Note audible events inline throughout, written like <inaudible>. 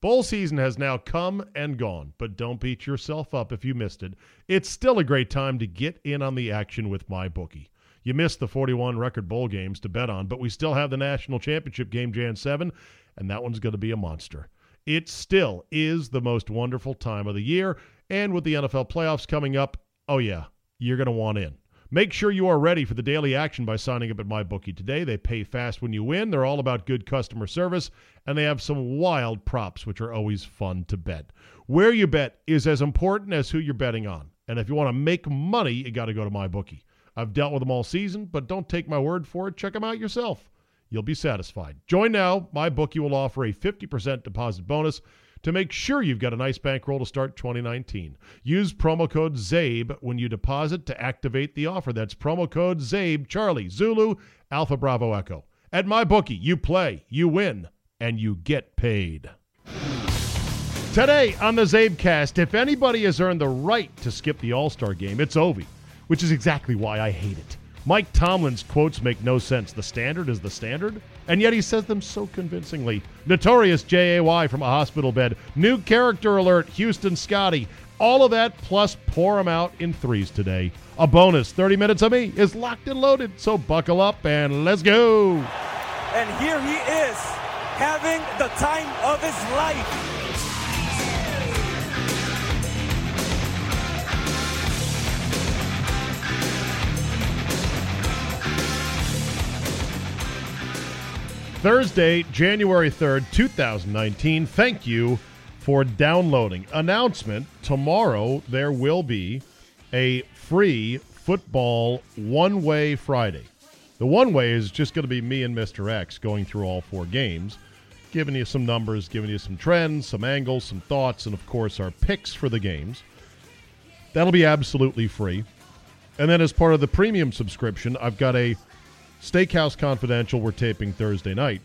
Bowl season has now come and gone, but don't beat yourself up if you missed it. It's still a great time to get in on the action with my bookie. You missed the 41 record bowl games to bet on, but we still have the national championship game Jan 7, and that one's going to be a monster. It still is the most wonderful time of the year, and with the NFL playoffs coming up, oh yeah, you're going to want in. Make sure you are ready for the daily action by signing up at MyBookie today. They pay fast when you win. They're all about good customer service, and they have some wild props, which are always fun to bet. Where you bet is as important as who you're betting on. And if you want to make money, you got to go to MyBookie. I've dealt with them all season, but don't take my word for it. Check them out yourself. You'll be satisfied. Join now. MyBookie will offer a 50% deposit bonus to make sure you've got a nice bankroll to start 2019. Use promo code ZABE when you deposit to activate the offer. That's promo code ZABE, Charlie, Zulu, Alpha Bravo Echo. At my bookie, you play, you win, and you get paid. Today on the Zabecast, if anybody has earned the right to skip the All Star game, it's Ovi, which is exactly why I hate it. Mike Tomlin's quotes make no sense. The standard is the standard, and yet he says them so convincingly. Notorious JAY from a hospital bed. New character alert, Houston Scotty. All of that plus pour them out in threes today. A bonus 30 minutes of me is locked and loaded, so buckle up and let's go. And here he is, having the time of his life. Thursday, January 3rd, 2019. Thank you for downloading. Announcement tomorrow there will be a free football one way Friday. The one way is just going to be me and Mr. X going through all four games, giving you some numbers, giving you some trends, some angles, some thoughts, and of course our picks for the games. That'll be absolutely free. And then as part of the premium subscription, I've got a Steakhouse Confidential, we're taping Thursday night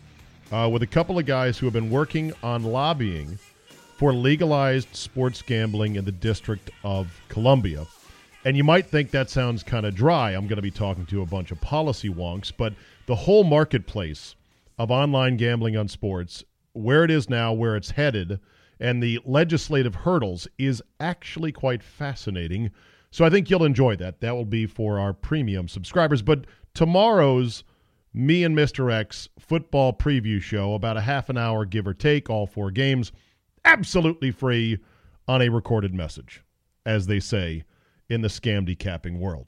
uh, with a couple of guys who have been working on lobbying for legalized sports gambling in the District of Columbia. And you might think that sounds kind of dry. I'm going to be talking to a bunch of policy wonks, but the whole marketplace of online gambling on sports, where it is now, where it's headed, and the legislative hurdles is actually quite fascinating. So I think you'll enjoy that. That will be for our premium subscribers. But tomorrow's me and Mr. X football preview show, about a half an hour, give or take, all four games, absolutely free on a recorded message, as they say in the scam decapping world.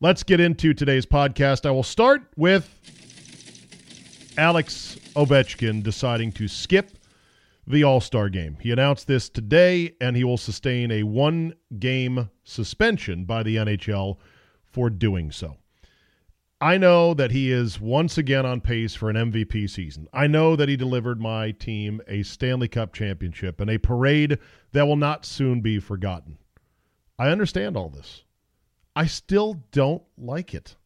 Let's get into today's podcast. I will start with Alex Ovechkin deciding to skip the All Star game. He announced this today, and he will sustain a one game suspension by the NHL for doing so. I know that he is once again on pace for an MVP season. I know that he delivered my team a Stanley Cup championship and a parade that will not soon be forgotten. I understand all this. I still don't like it.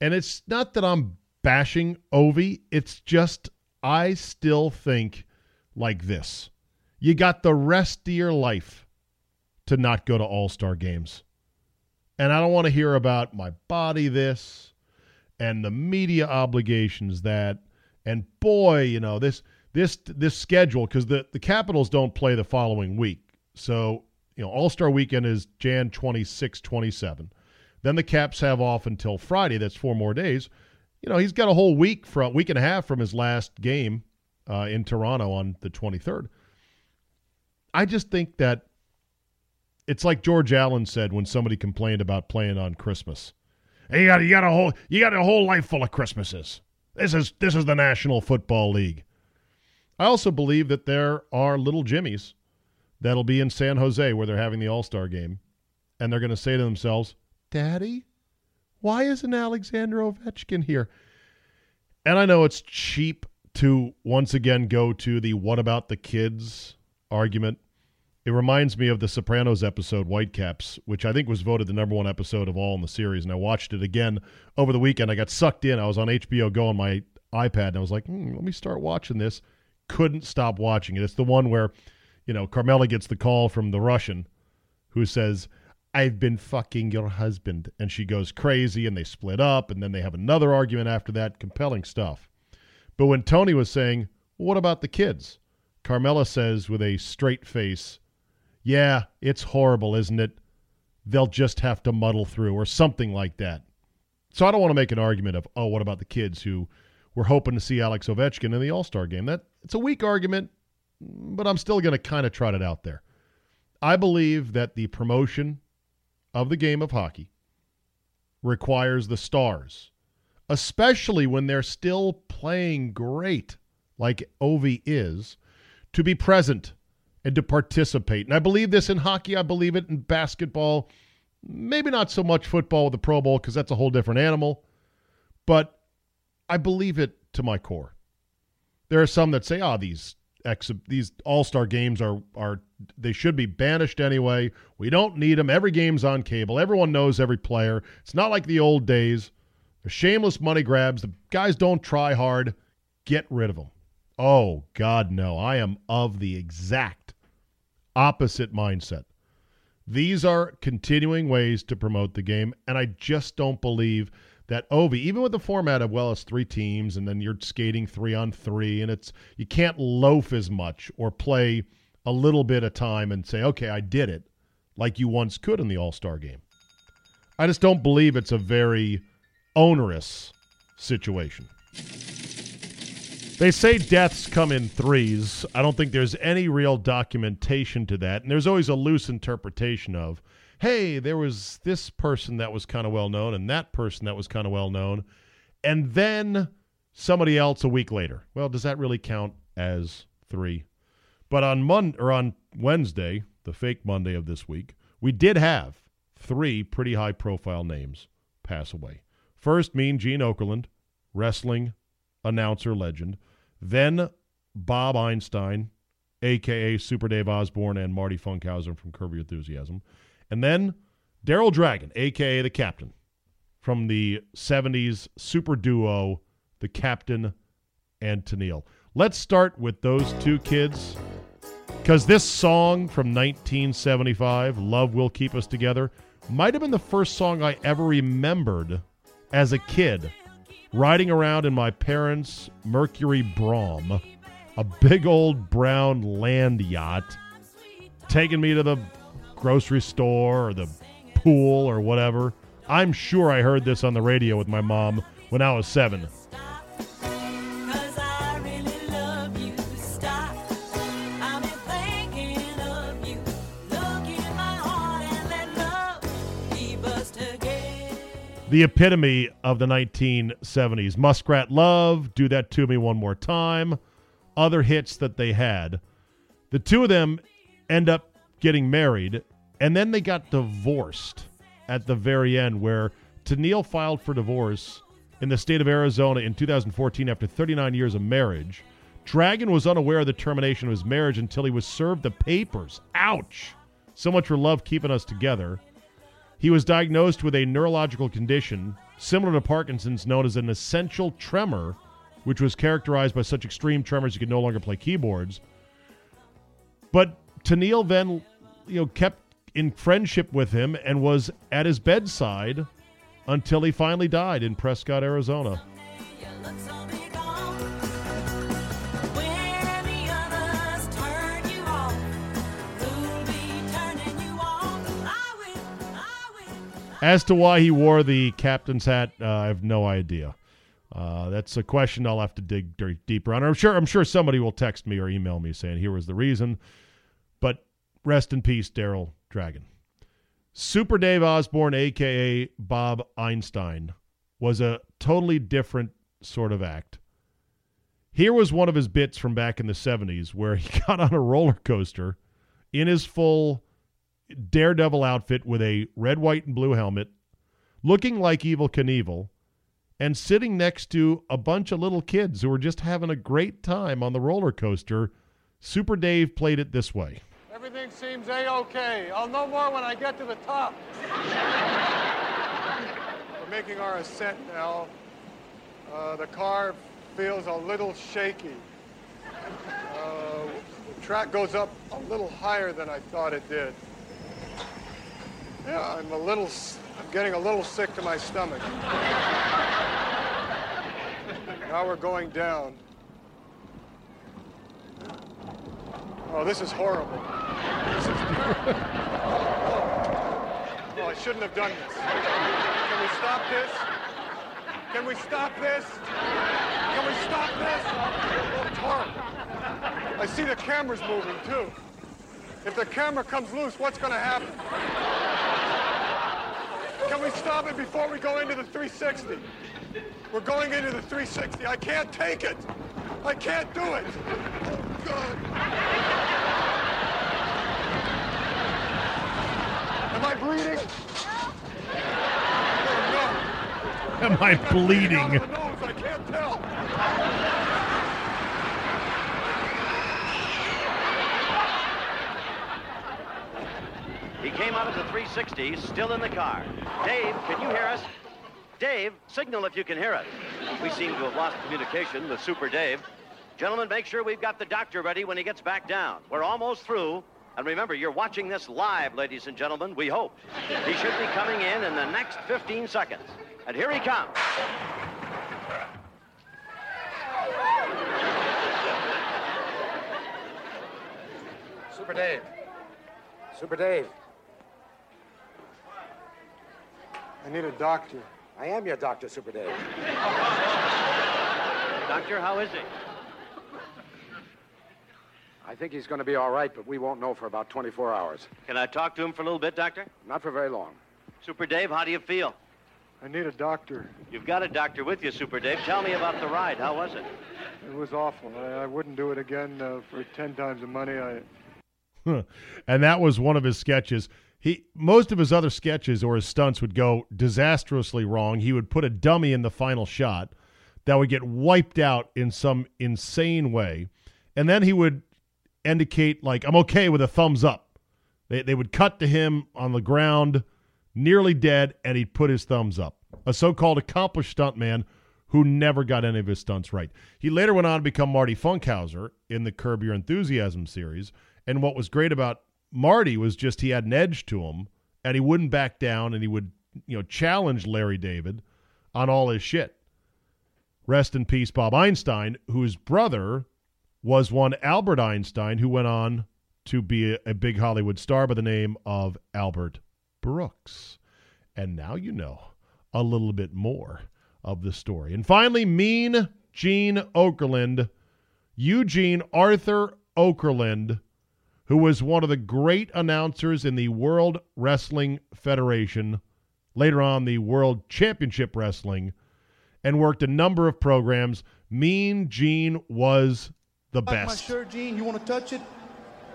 And it's not that I'm bashing Ovi, it's just I still think like this. You got the rest of your life to not go to All Star games. And I don't want to hear about my body this and the media obligations that and boy, you know, this this this schedule because the the Capitals don't play the following week. So, you know, All-Star weekend is Jan 26, 27. Then the Caps have off until Friday. That's four more days. You know, he's got a whole week from week and a half from his last game uh, in Toronto on the 23rd. I just think that it's like George Allen said when somebody complained about playing on Christmas. You got you got a whole you got a whole life full of Christmases. This is this is the National Football League. I also believe that there are little Jimmies that'll be in San Jose where they're having the All Star game, and they're going to say to themselves, "Daddy, why isn't Alexander Ovechkin here?" And I know it's cheap to once again go to the "What about the kids?" argument it reminds me of the Sopranos episode Whitecaps, which I think was voted the number one episode of all in the series. And I watched it again over the weekend. I got sucked in. I was on HBO Go on my iPad, and I was like, hmm, let me start watching this. Couldn't stop watching it. It's the one where, you know, Carmela gets the call from the Russian who says, I've been fucking your husband. And she goes crazy, and they split up, and then they have another argument after that. Compelling stuff. But when Tony was saying, what about the kids? Carmela says with a straight face, Yeah, it's horrible, isn't it? They'll just have to muddle through, or something like that. So I don't want to make an argument of, oh, what about the kids who were hoping to see Alex Ovechkin in the All Star game? That it's a weak argument, but I'm still going to kind of trot it out there. I believe that the promotion of the game of hockey requires the stars, especially when they're still playing great, like Ovi is, to be present and to participate. And I believe this in hockey, I believe it in basketball, maybe not so much football with the Pro Bowl because that's a whole different animal, but I believe it to my core. There are some that say, "Oh, these ex- these All-Star games are are they should be banished anyway. We don't need them. Every game's on cable. Everyone knows every player. It's not like the old days. They're shameless money grabs. The guys don't try hard. Get rid of them." Oh, God, no. I am of the exact opposite mindset. These are continuing ways to promote the game, and I just don't believe that Ovi, even with the format of well, it's three teams, and then you're skating three on three, and it's you can't loaf as much or play a little bit of time and say, okay, I did it, like you once could in the All Star game. I just don't believe it's a very onerous situation. They say deaths come in threes. I don't think there's any real documentation to that. And there's always a loose interpretation of, hey, there was this person that was kind of well known and that person that was kind of well known. And then somebody else a week later. Well, does that really count as three? But on Monday or on Wednesday, the fake Monday of this week, we did have three pretty high profile names pass away. First, Mean Gene Okerlund, wrestling announcer legend. Then Bob Einstein, aka Super Dave Osborne and Marty Funkhouser from Curb Your Enthusiasm. And then Daryl Dragon, aka the Captain, from the 70s super duo, the Captain and Tennille. Let's start with those two kids. Because this song from 1975, Love Will Keep Us Together, might have been the first song I ever remembered as a kid riding around in my parents' Mercury Brougham, a big old brown land yacht, taking me to the grocery store or the pool or whatever. I'm sure I heard this on the radio with my mom when I was seven. The epitome of the 1970s. Muskrat Love, Do That To Me One More Time, other hits that they had. The two of them end up getting married, and then they got divorced at the very end, where Tennille filed for divorce in the state of Arizona in 2014 after 39 years of marriage. Dragon was unaware of the termination of his marriage until he was served the papers. Ouch! So much for love keeping us together. He was diagnosed with a neurological condition similar to Parkinson's known as an essential tremor, which was characterized by such extreme tremors he could no longer play keyboards. But Tennille then, you know, kept in friendship with him and was at his bedside until he finally died in Prescott, Arizona. As to why he wore the captain's hat, uh, I have no idea. Uh, that's a question I'll have to dig deeper on. I'm sure. I'm sure somebody will text me or email me saying here was the reason. But rest in peace, Daryl Dragon. Super Dave Osborne, aka Bob Einstein, was a totally different sort of act. Here was one of his bits from back in the 70s where he <laughs> got on a roller coaster in his full daredevil outfit with a red, white, and blue helmet, looking like Evel Knievel, and sitting next to a bunch of little kids who were just having a great time on the roller coaster. Super Dave played it this way. Everything seems a-okay. I'll know more when I get to the top. <laughs> We're making our ascent now. Uh, the car feels a little shaky. Uh, the track goes up a little higher than I thought it did. Yeah, I'm a little, I'm getting a little sick to my stomach. <laughs> now we're going down. Oh, this is horrible. This is <laughs> oh, I shouldn't have done this. Can we stop this? Can we stop this? Can we stop this? It's horrible. I see the camera's moving too. If the camera comes loose, what's going to happen? Can we stop it before we go into the 360? We're going into the 360. I can't take it. I can't do it. Oh, God. Am I bleeding? Oh, Am I bleeding? Out of the nose, I can't tell. He came out of the 360, still in the car. Dave, can you hear us? Dave, signal if you can hear us. We seem to have lost communication with Super Dave. Gentlemen, make sure we've got the doctor ready when he gets back down. We're almost through. And remember, you're watching this live, ladies and gentlemen, we hope. He should be coming in in the next 15 seconds. And here he comes. Super Dave. Super Dave. I need a doctor. I am your doctor, Super Dave. Doctor, how is he? I think he's going to be all right, but we won't know for about 24 hours. Can I talk to him for a little bit, Doctor? Not for very long. Super Dave, how do you feel? I need a doctor. You've got a doctor with you, Super Dave. Tell me about the ride. How was it? It was awful. I, I wouldn't do it again uh, for 10 times the money. I, <laughs> and that was one of his sketches. He most of his other sketches or his stunts would go disastrously wrong. He would put a dummy in the final shot that would get wiped out in some insane way, and then he would indicate like I'm okay with a thumbs up. They they would cut to him on the ground, nearly dead, and he'd put his thumbs up. A so-called accomplished stuntman who never got any of his stunts right. He later went on to become Marty Funkhouser in the Curb Your Enthusiasm series. And what was great about Marty was just he had an edge to him, and he wouldn't back down, and he would you know challenge Larry David on all his shit. Rest in peace, Bob Einstein, whose brother was one Albert Einstein, who went on to be a, a big Hollywood star by the name of Albert Brooks. And now you know a little bit more of the story. And finally, Mean Gene Okerlund, Eugene Arthur Okerlund, who was one of the great announcers in the World Wrestling Federation, later on the World Championship Wrestling, and worked a number of programs. Mean Gene was the best. Like my best. shirt, Gene? You want to touch it?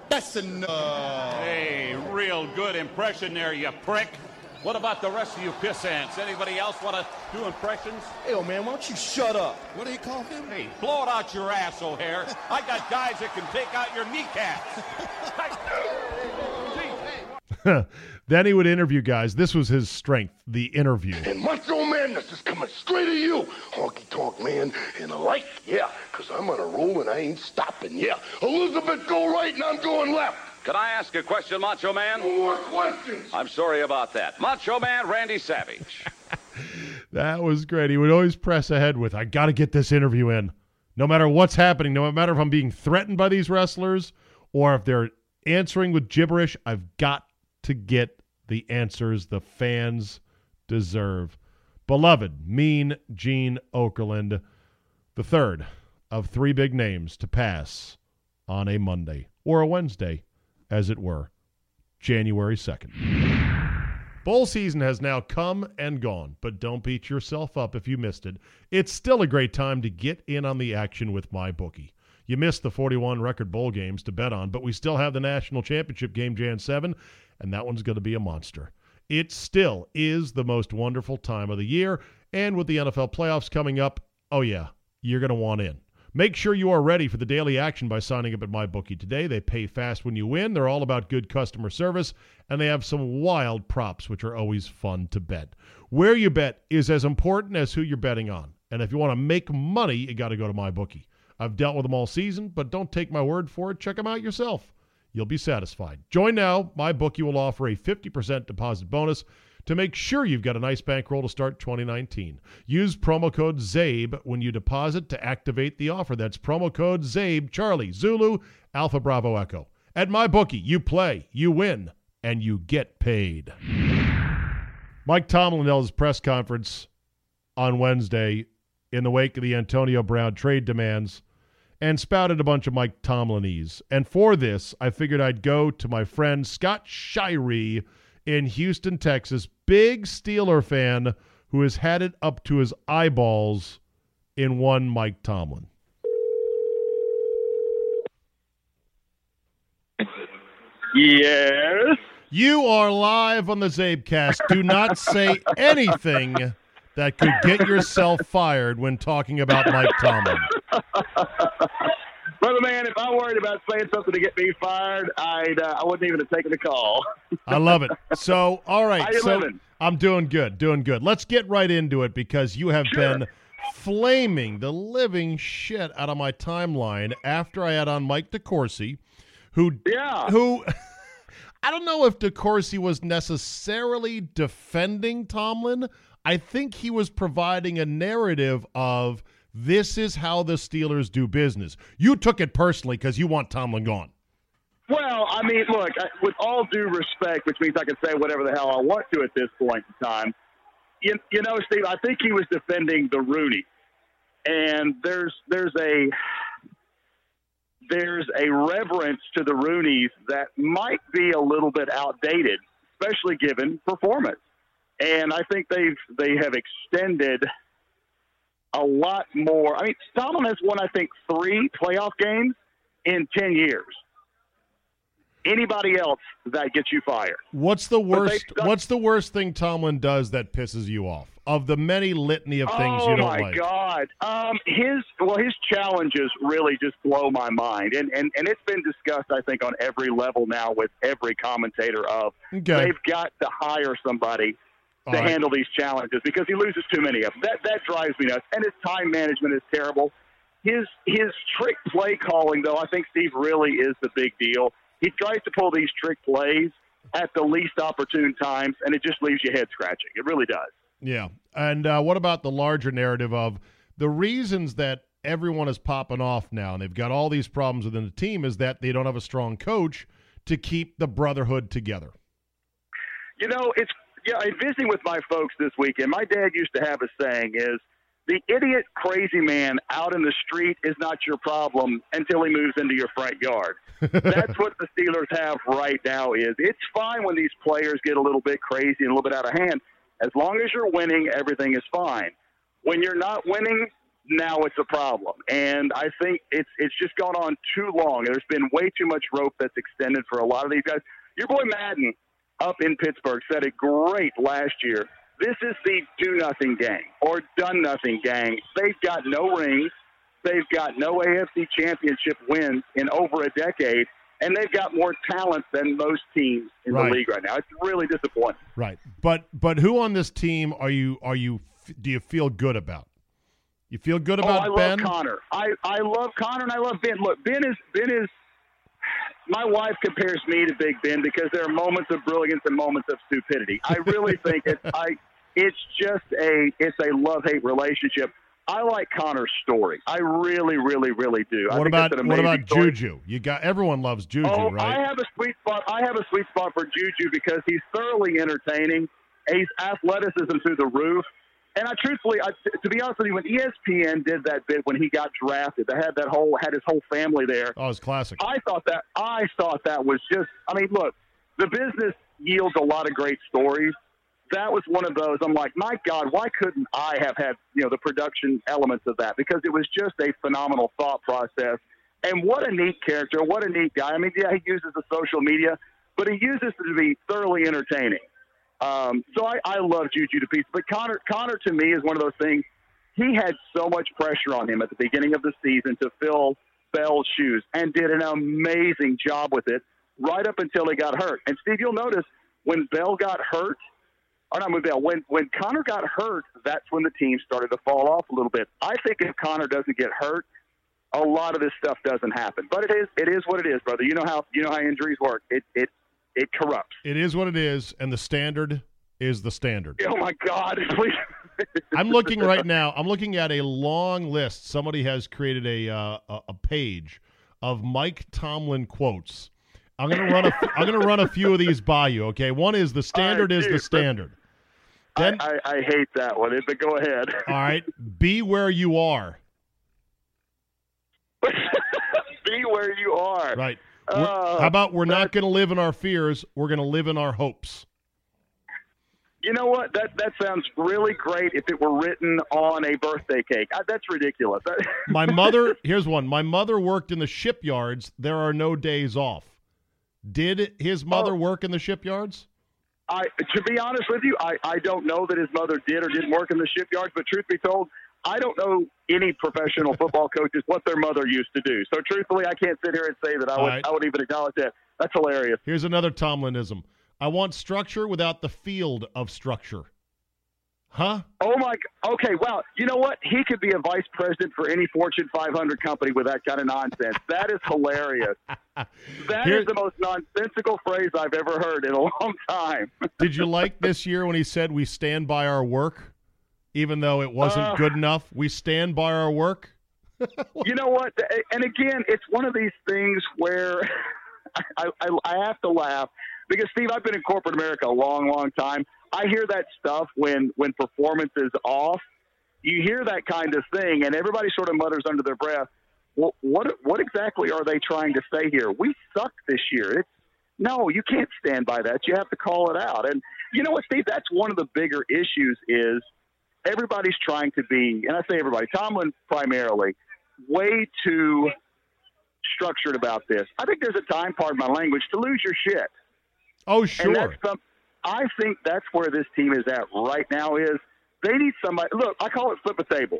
That's enough. Hey, real good impression there, you prick. What about the rest of you pissants? Anybody else want to do impressions? Hey, old man, why don't you shut up? What do you call him? Hey, blow it out your ass, O'Hare. I got guys that can take out your kneecaps. <laughs> then he would interview guys. This was his strength, the interview. And Macho Man, this is coming straight at you. Honky tonk man. And I like, yeah, because I'm on a roll and I ain't stopping, yeah. Elizabeth, go right and I'm going left. Can I ask a question, Macho Man? No more questions. I'm sorry about that. Macho Man Randy Savage. <laughs> That was great. He would always press ahead with, I got to get this interview in. No matter what's happening, no matter if I'm being threatened by these wrestlers or if they're answering with gibberish, I've got to get the answers the fans deserve. Beloved, mean Gene Okerlund, the third of three big names to pass on a Monday or a Wednesday, as it were, January 2nd. Bowl season has now come and gone, but don't beat yourself up if you missed it. It's still a great time to get in on the action with my bookie. You missed the 41 record bowl games to bet on, but we still have the national championship game Jan 7, and that one's going to be a monster. It still is the most wonderful time of the year, and with the NFL playoffs coming up, oh yeah, you're going to want in. Make sure you are ready for the daily action by signing up at MyBookie today. They pay fast when you win. They're all about good customer service, and they have some wild props, which are always fun to bet. Where you bet is as important as who you're betting on. And if you want to make money, you got to go to MyBookie. I've dealt with them all season, but don't take my word for it. Check them out yourself. You'll be satisfied. Join now. MyBookie will offer a 50% deposit bonus to make sure you've got a nice bankroll to start 2019. Use promo code ZABE when you deposit to activate the offer. That's promo code ZABE, Charlie, Zulu, Alpha Bravo Echo. At MyBookie, you play, you win, and you get paid. Mike Tomlin held his press conference on Wednesday in the wake of the Antonio Brown trade demands and spouted a bunch of Mike Tomlinese. And for this, I figured I'd go to my friend Scott Shirey in Houston, Texas, big Steeler fan who has had it up to his eyeballs in one Mike Tomlin. Yes. You are live on the Zabecast. Do not say anything that could get yourself fired when talking about Mike Tomlin. <laughs> Brother man, if I worried about saying something to get me fired, I'd uh, I wouldn't even have taken the call. <laughs> I love it. So, all right. How you so living? I'm doing good, doing good. Let's get right into it because you have Sure. been flaming the living shit out of my timeline after I had on Mike DeCourcy, who Yeah. who <laughs> I don't know if DeCourcy was necessarily defending Tomlin. I think he was providing a narrative of this is how the Steelers do business. You took it personally because you want Tomlin gone. Well, I mean, look, with all due respect, which means I can say whatever the hell I want to at this point in time. You, you know, Steve, I think he was defending the Rooney, and there's there's a there's a reverence to the Roonies that might be a little bit outdated, especially given performance. And I think they've they have extended a lot more. I mean, Tomlin has won, I think, three playoff games in ten years. Anybody else that gets you fired? What's the worst? What's the worst thing Tomlin does that pisses you off? Of the many litany of things oh you don't like. Oh my. God! Um, his well, his challenges really just blow my mind, and and and it's been discussed, I think, on every level now with every commentator. Of Okay. they've got to hire somebody to right. handle these challenges because he loses too many of them. That that drives me nuts, and his time management is terrible. His his trick play calling, though, I think Steve really is the big deal. He tries to pull these trick plays at the least opportune times, and it just leaves you head scratching. It really does. Yeah. And uh, what about the larger narrative of the reasons that everyone is popping off now and they've got all these problems within the team is that they don't have a strong coach to keep the brotherhood together. You know, it's yeah. I'm visiting with my folks this weekend. My dad used to have a saying: "Is the idiot, crazy man out in the street is not your problem until he moves into your front yard." <laughs> That's what the Steelers have right now. Is it's fine when these players get a little bit crazy and a little bit out of hand. As long as you're winning, everything is fine. When you're not winning, now it's a problem. And I think it's it's just gone on too long. There's been way too much rope that's extended for a lot of these guys. Your boy Madden up in Pittsburgh said it great last year. This is the do nothing gang or done nothing gang. They've got no rings. They've got no AFC championship wins in over a decade, and they've got more talent than most teams in Right. the league right now. It's really disappointing. Right. But but who on this team are you are you do you feel good about? You feel good Oh, about I Ben? love Conner. I, I love Conner and I love Ben. Look, Ben is Ben is my wife compares me to Big Ben because there are moments of brilliance and moments of stupidity. I really think it's <laughs> I it's just a it's a love hate relationship. I like Conner's story. I really, really, really do. I what about what about story. Juju? You got everyone loves Juju, Oh, right? I have a sweet spot. I have a sweet spot for Juju because he's thoroughly entertaining. He's athleticism through the roof. And I truthfully, I, to be honest with you, when ESPN did that bit when he got drafted, they had that whole had his whole family there. oh, it's classic. I thought that I thought that was just. I mean, look, the business yields a lot of great stories. That was one of those. I'm like, my God, why couldn't I have had you know the production elements of that? Because it was just a phenomenal thought process. And what a neat character! What a neat guy. I mean, yeah, he uses the social media, but he uses it to be thoroughly entertaining. Um, so I, I love Juju to pieces. But Conner, Conner to me is one of those things. He had so much pressure on him at the beginning of the season to fill Bell's shoes, and did an amazing job with it right up until he got hurt. And Steve, you'll notice when Bell got hurt, or not when Bell, when when Conner got hurt, that's when the team started to fall off a little bit. I think if Conner doesn't get hurt, a lot of this stuff doesn't happen. But it is it is what it is, brother. You know how you know how injuries work. It it it corrupts. It is what it is, and the standard is the standard. Oh my God! Please. <laughs> I'm looking right now. I'm looking at a long list. Somebody has created a uh, a, page of Mike Tomlin quotes. I'm gonna run a I'm gonna run a few of these by you. Okay, one is the standard right, is dude, the standard. Then, I, I, I hate that one, but go ahead. <laughs> all right, be where you are. <laughs> be where you are. Right. Uh, how about we're not going to live in our fears? We're going to live in our hopes. You know what? That that sounds really great if it were written on a birthday cake. I, that's ridiculous. <laughs> my mother, here's one. My mother worked in the shipyards. There are no days off. Did his mother oh, work in the shipyards? I, to be honest with you, I, I don't know that his mother did or didn't work in the shipyards. But truth be told, I don't know any professional football coaches what their mother used to do. So truthfully, I can't sit here and say that I would right. I would even acknowledge that. That's hilarious. Here's another Tomlinism. I want structure without the field of structure. Huh? Oh my. Okay. Well, you know what? He could be a vice president for any Fortune 500 company with that kind of nonsense. That is hilarious. <laughs> That Here, is the most nonsensical phrase I've ever heard in a long time. did you <laughs> like this year when he said we stand by our work, even though it wasn't uh, good enough? We stand by our work. you know what? And again, it's one of these things where <laughs> I, I, I have to laugh because Steve, I've been in corporate America a long, long time. I hear that stuff when when performance is off. You hear that kind of thing, and everybody sort of mutters under their breath. Well, what what exactly are they trying to say here? We suck this year. It's no, you can't stand by that. You have to call it out. And you know what, Steve? That's one of the bigger issues. Is everybody's trying to be, and I say everybody, Tomlin primarily, way too structured about this. I think there's a time, pardon my language, to lose your shit. Oh, sure. Some, I think that's where this team is at right now. Is they need somebody. Look, I call it flip a table.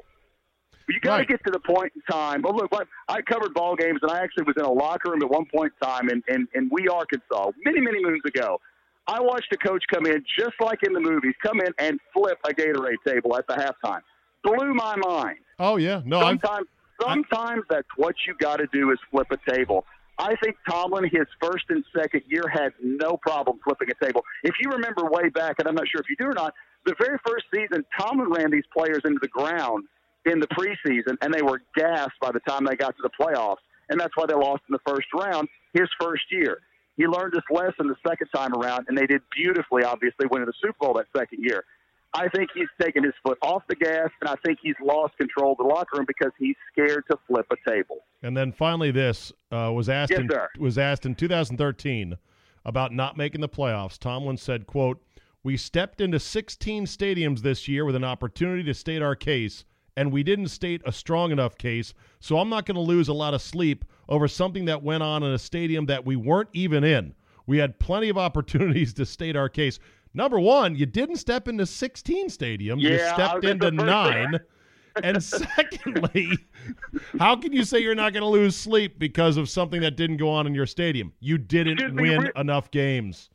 You got to right. get to the point in time. But look, I covered ball games, and I actually was in a locker room at one point in time in, in, in Wee, Arkansas, many, many moons ago. I watched a coach come in just like in the movies, come in and flip a Gatorade table at the halftime. Blew my mind. Oh yeah, no. Sometimes, I'm, sometimes that's what you got to do is flip a table. I think Tomlin, his first and second year, had no problem flipping a table. If you remember way back, and I'm not sure if you do or not, the very first season, Tomlin ran these players into the ground in the preseason, and they were gassed by the time they got to the playoffs. And that's why they lost in the first round his first year. He learned his lesson the second time around, and they did beautifully, obviously, winning the Super Bowl that second year. I think he's taken his foot off the gas, and I think he's lost control of the locker room because he's scared to flip a table. And then finally, this uh, was asked yes, in, sir. was asked in 2013 about not making the playoffs. Tomlin said, "quote We stepped into 16 stadiums this year with an opportunity to state our case, and we didn't state a strong enough case. So I'm not going to lose a lot of sleep over something that went on in a stadium that we weren't even in. We had plenty of <laughs> opportunities to state our case." Number one, you didn't step into 16 stadiums. Yeah, you stepped into nine. and <laughs> secondly, how can you say you're not going to lose sleep because of something that didn't go on in your stadium? You didn't win enough games.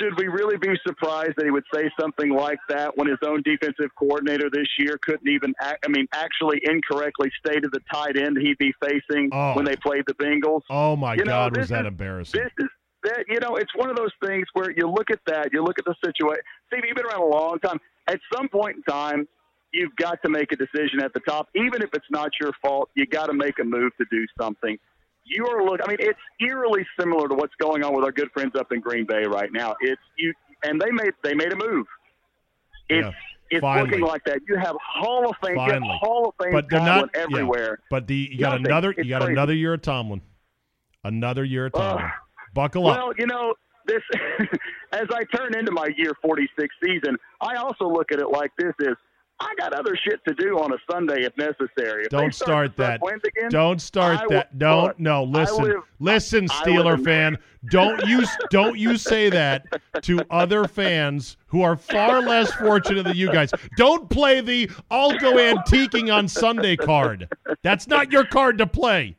Should we really be surprised that he would say something like that when his own defensive coordinator this year couldn't even, act, I mean, actually incorrectly stated the tight end he'd be facing oh. when they played the Bengals? Oh my you God, know, was that is, embarrassing? This is that you know, it's one of those things where you look at that, you look at the situation. Steve, you've been around a long time. At some point in time, you've got to make a decision at the top, even if it's not your fault. You got to make a move to do something. You are look. I mean, it's eerily similar to what's going on with our good friends up in Green Bay right now. It's you, and they made they made a move. It's yeah. It's Finally. looking like that. You have Hall of Fame, Finally. Hall of Fame but they're not, Yeah. everywhere. But the you got Nothing. another you got crazy. another year of Tomlin, another year of Tomlin. Uh, Buckle up. well, you know, this <laughs> as I turn into my year 46 season, I also look at it like this is I got other shit to do on a Sunday if necessary. If Don't start, start that. Again, don't start I that. Don't look, no. Listen, live, listen, Steeler fan. don't you don't you say that to other fans who are far less fortunate than you guys. Don't play the "I'll go antiquing on Sunday" card. That's not your card to play.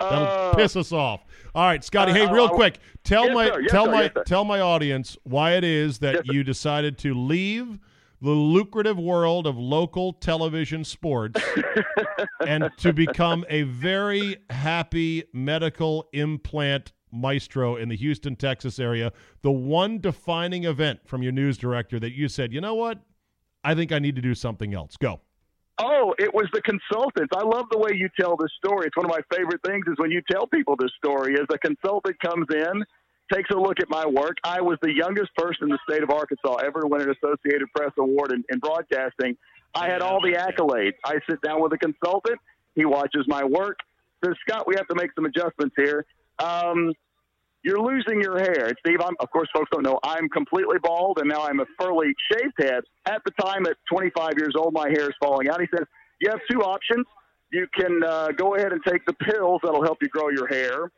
That'll Uh, piss us off. All right, Scotty. uh, Hey, real uh, quick, tell yes, my sir. Yes, tell sir. my Yes, tell my audience why it is that you decided to leave the lucrative world of local television sports <laughs> and to become a very happy medical implant maestro in the Houston, Texas area, the one defining event from your news director that you said, you know what? I think I need to do something else. Go. Oh, it was the consultants. I love the way you tell this story. It's one of my favorite things is when you tell people this story is a consultant comes in, takes a look at my work. I was the youngest person in the state of Arkansas ever to win an Associated Press award in, in broadcasting. I had all the accolades. I sit down with a consultant. He watches my work. Says, Scott, we have to make some adjustments here. Um, you're losing your hair. And Steve, I'm, of course, folks don't know, I'm completely bald, and now I'm a furly shaved head. At the time, at 25 years old, my hair is falling out. He says, you have two options. You can uh, go ahead and take the pills that'll help you grow your hair,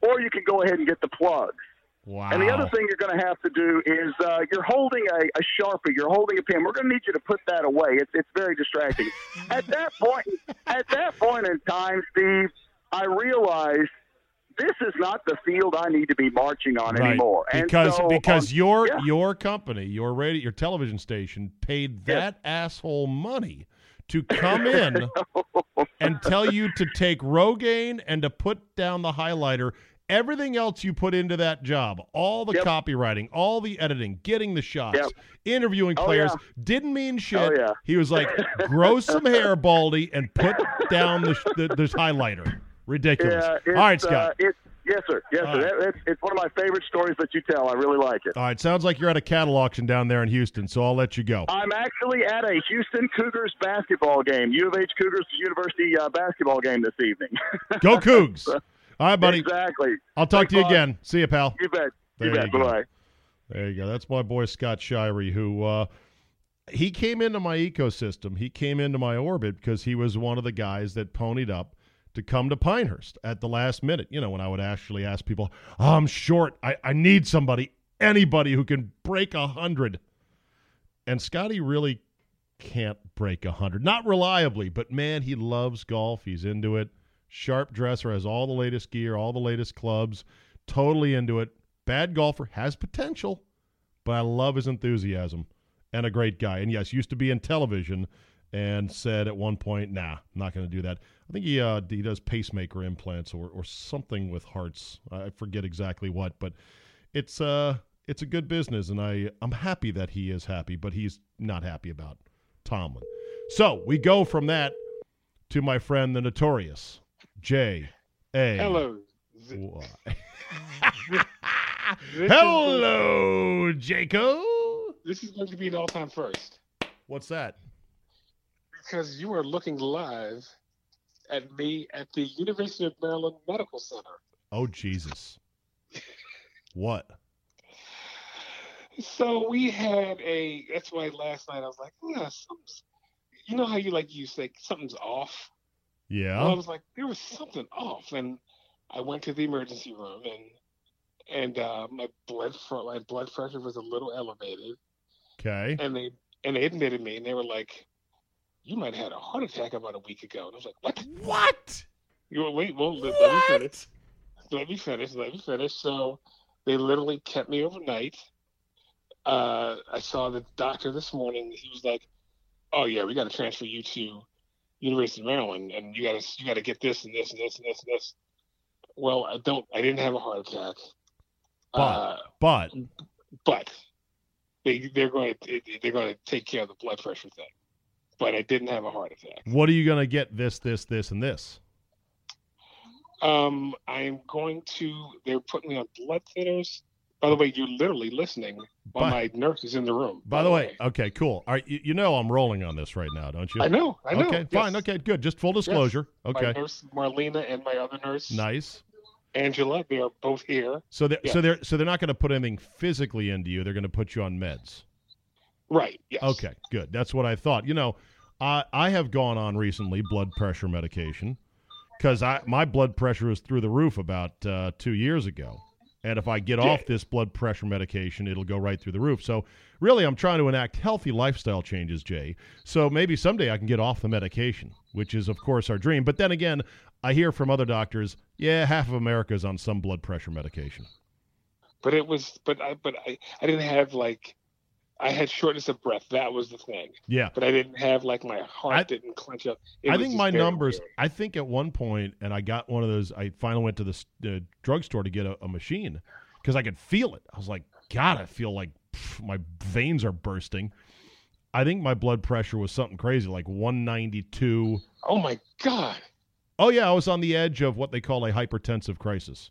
or you can go ahead and get the plugs. Wow. And the other thing you're going to have to do is uh, you're holding a, a sharpie, you're holding a pen. We're going to need you to put that away. It's it's very distracting. <laughs> at that point, at that point in time, Steve, I realized this is not the field I need to be marching on Right. anymore. And Because so, because um, your yeah. your company, your radio, your television station paid that asshole money to come <laughs> in and tell you to take Rogaine and to put down the highlighter. Everything else you put into that job, all the Yep. copywriting, all the editing, getting the shots, Yep. interviewing Oh, players, yeah. didn't mean shit. Oh, yeah. He was like, <laughs> grow some hair, Baldy, and put down the, the, the highlighter. Ridiculous. Yeah, all right, Scott. Uh, yes, sir. Yes, All sir. right. That, it's, it's one of my favorite stories that you tell. I really like it. All right, sounds like you're at a cattle auction down there in Houston, so I'll let you go. I'm actually at a Houston Cougars basketball game, U of H Cougars University uh, basketball game this evening. Go Cougs. <laughs> All right, buddy. Exactly. I'll talk Thanks, to you again. See you, pal. You bet. There you bet. you go. Bye. There you go. That's my boy Scott Shirey, who uh, he came into my ecosystem. He came into my orbit because he was one of the guys that ponied up to come to Pinehurst at the last minute. You know, when I would actually ask people, oh, "I'm short. I, I need somebody, anybody who can break a hundred. And Scotty really can't break a hundred, not reliably, but man, he loves golf. He's into it. Sharp dresser has all the latest gear, all the latest clubs. Totally into it. Bad golfer has potential, but I love his enthusiasm and a great guy. And yes, used to be in television and said at one point, "Nah, I'm not going to do that." I think he uh, he does pacemaker implants or or something with hearts. I forget exactly what, but it's uh it's a good business, and I I'm happy that he is happy, but he's not happy about Tomlin. So we go from that to my friend the notorious J A. Hello. Y. <laughs> Hello, Jaco. This is going to be an all-time first What's that? because you are looking live at me at the University of Maryland Medical Center. Oh Jesus! What? So we had a. That's why last night I was like, yeah, something's. You know how you like you say something's off. Yeah. Well, I was like, there was something off, and I went to the emergency room, and and uh, my blood my blood pressure was a little elevated, Okay. and they and they admitted me, and they were like, you might have had a heart attack about a week ago, and I was like, what? What? You were, wait, well, let, let me finish. Let me finish. Let me finish. So they literally kept me overnight. Uh, I saw the doctor this morning. He was like, "Oh yeah, we got to transfer you to University of Maryland, and you got to you got to get this and this and this and this and this." Well, I don't. I didn't have a heart attack. But Uh, but but they they're going to they're going to take care of the blood pressure thing. But I didn't have a heart attack. what are you gonna get? This, this, this, and this. Um, I'm going to. They're putting me on blood thinners. By the way, you're literally listening while By- my nurse is in the room. By the way, okay, cool. All right, you, you know I'm rolling on this right now, don't you? I know, I know, Okay, yes. fine. Okay, good. Just full disclosure. My Okay, nurse Marlena and my other nurse nice. Angela, they are both here. So they're Yes. so they're so they're not going to put anything physically into you. They're going to put you on meds. Right. Yes. Okay, good. That's what I thought. You know, I I have gone on recently blood pressure medication because I my blood pressure was through the roof about uh, two years ago, and if I get Yeah. off this blood pressure medication, it'll go right through the roof. So really, I'm trying to enact healthy lifestyle changes, Jay. So maybe someday I can get off the medication, which is of course our dream. But then again, I hear from other doctors, yeah, half of America is on some blood pressure medication. But it was, but I, but I, I didn't have like, I had shortness of breath. That was the thing. Yeah. But I didn't have like my heart I- didn't clench up. It I think my numbers. weird. I think at one point, and I got one of those. I finally went to the uh, drugstore to get a, a machine because I could feel it. I was like, God, I feel like pff, my veins are bursting. I think my blood pressure was something crazy, like 192. Oh my god. Oh yeah, I was on the edge of what they call a hypertensive crisis,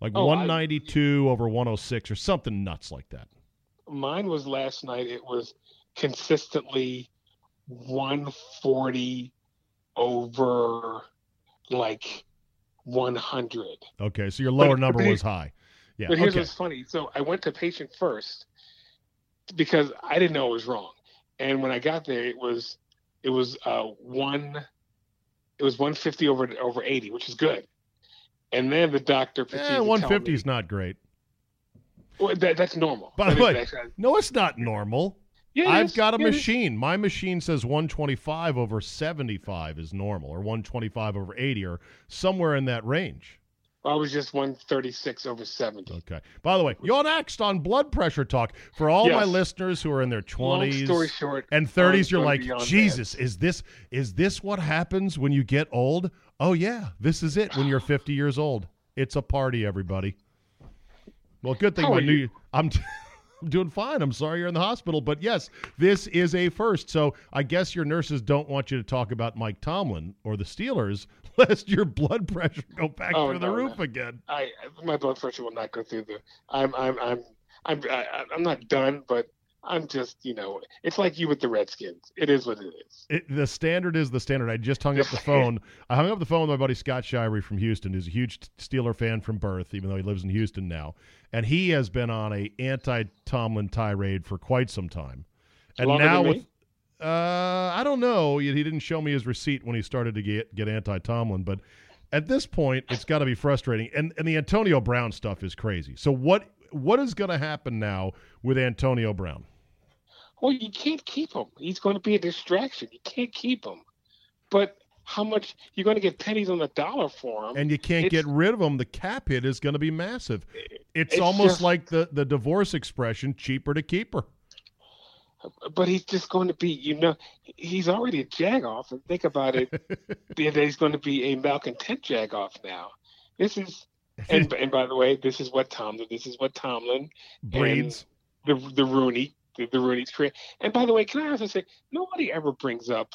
like Oh, I- 192 over 106 or something nuts like that. Mine was last night. It was consistently 140 over like 100. Okay, so your lower But- number but was high. Yeah. But here's okay. what's funny. So I went to patient first because I didn't know it was wrong, and when I got there, it was it was uh, one it was 150 over over 80, which is good. And then the doctor Eh, 150 is not great. Well, that, that's normal. By the way, no, it's not normal. Yeah, I've is. got a Yeah, machine. My machine says 125 over 75 is normal, or 125 over 80, or somewhere in that range. I was just 136 over 70. Okay. By the way, you're next on blood pressure talk. For all my listeners who are in their 20s Long story short, and 30s, I'm you're like, Jesus, is this is this what happens when you get old? Oh yeah, this is it when you're 50 years old. It's a party, everybody. Well, good thing How my new you? <laughs> I'm <laughs> I'm doing fine. I'm sorry you're in the hospital, but yes, this is a first. So I guess your nurses don't want you to talk about Mike Tomlin or the Steelers, <laughs> lest your blood pressure go back Oh, through the roof no. again. I my blood pressure will not go through the. I'm I'm I'm I'm I, I'm not done, but I'm just you know it's like you with the Redskins. It is what it is. It, the standard is the standard. I just hung up the <laughs> phone. I hung up the phone with my buddy Scott Shirey from Houston, who's a huge Steeler fan from birth, even though he lives in Houston now. And he has been on a anti-Tomlin tirade for quite some time. And Longer now with uh, I don't know. He he didn't show me his receipt when he started to get get anti-Tomlin, but at this point, it's got to be frustrating. And and the Antonio Brown stuff is crazy. So what what is going to happen now with Antonio Brown? Well, you can't keep him. He's going to be a distraction. You can't keep him. But how much you're going to get pennies on the dollar for him? and you can't It's- get rid of them, the cap hit is going to be massive. It's, It's almost just- like the, the divorce expression, cheaper to keep her. but he's just going to be, you know, he's already a jagoff. And think about it, that <laughs> he's going to be a malcontent jagoff now. This is, and and by the way, this is what Tomlin, this is what Tomlin Breeds. the the Rooney, the, the Rooney's career. And by the way, can I also say, nobody ever brings up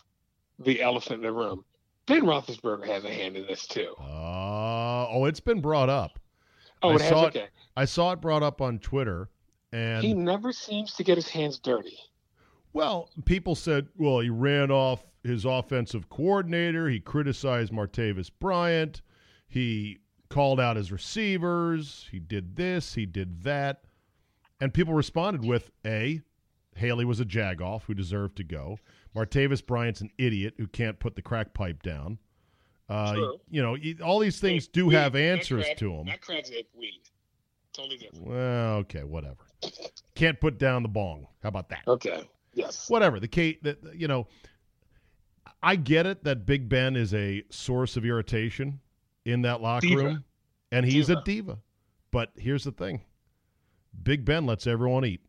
the elephant in the room. Ben Roethlisberger has a hand in this too. Uh, oh, it's been brought up. Oh, I it has. saw Okay. I saw it brought up on Twitter, and He never seems to get his hands dirty. Well, people said, well, he ran off his offensive coordinator. He criticized Martavis Bryant. He called out his receivers. He did this. He did that. And people responded with A, Haley was a jagoff who deserved to go. Martavis Bryant's an idiot who can't put the crack pipe down. Uh, You know, all these things do Weed, have answers crack- to them. Crack's like weed. Totally different. Well, okay, whatever. Can't put down the bong. How about that? Okay. Yes. whatever the Kate that you know I get it that Big Ben is a source of irritation in that locker Diva. room and he's Diva. a diva. But here's the thing. Big Ben lets everyone eat.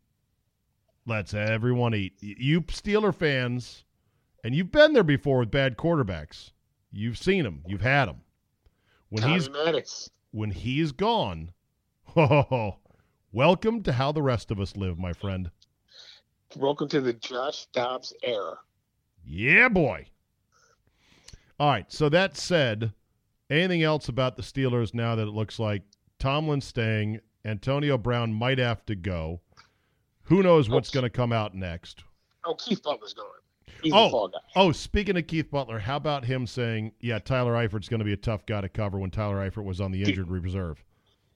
Lets everyone eat. You Steeler fans and you've been there before with bad quarterbacks. You've seen them. You've had them. When Tommy he's Maddox. when he's gone, <laughs> oh, welcome to how the rest of us live, my friend. Welcome to the Josh Dobbs era. Yeah, boy. All right. So that said, anything else about the Steelers now that it looks like Tomlin's staying, Antonio Brown might have to go. Who knows oh, what's going to come out next? Oh, Keith Butler's going. He's Oh, fall guy. oh, speaking of Keith Butler, how about him saying, "Yeah, Tyler Eifert's going to be a tough guy to cover" when Tyler Eifert was on the injured reserve?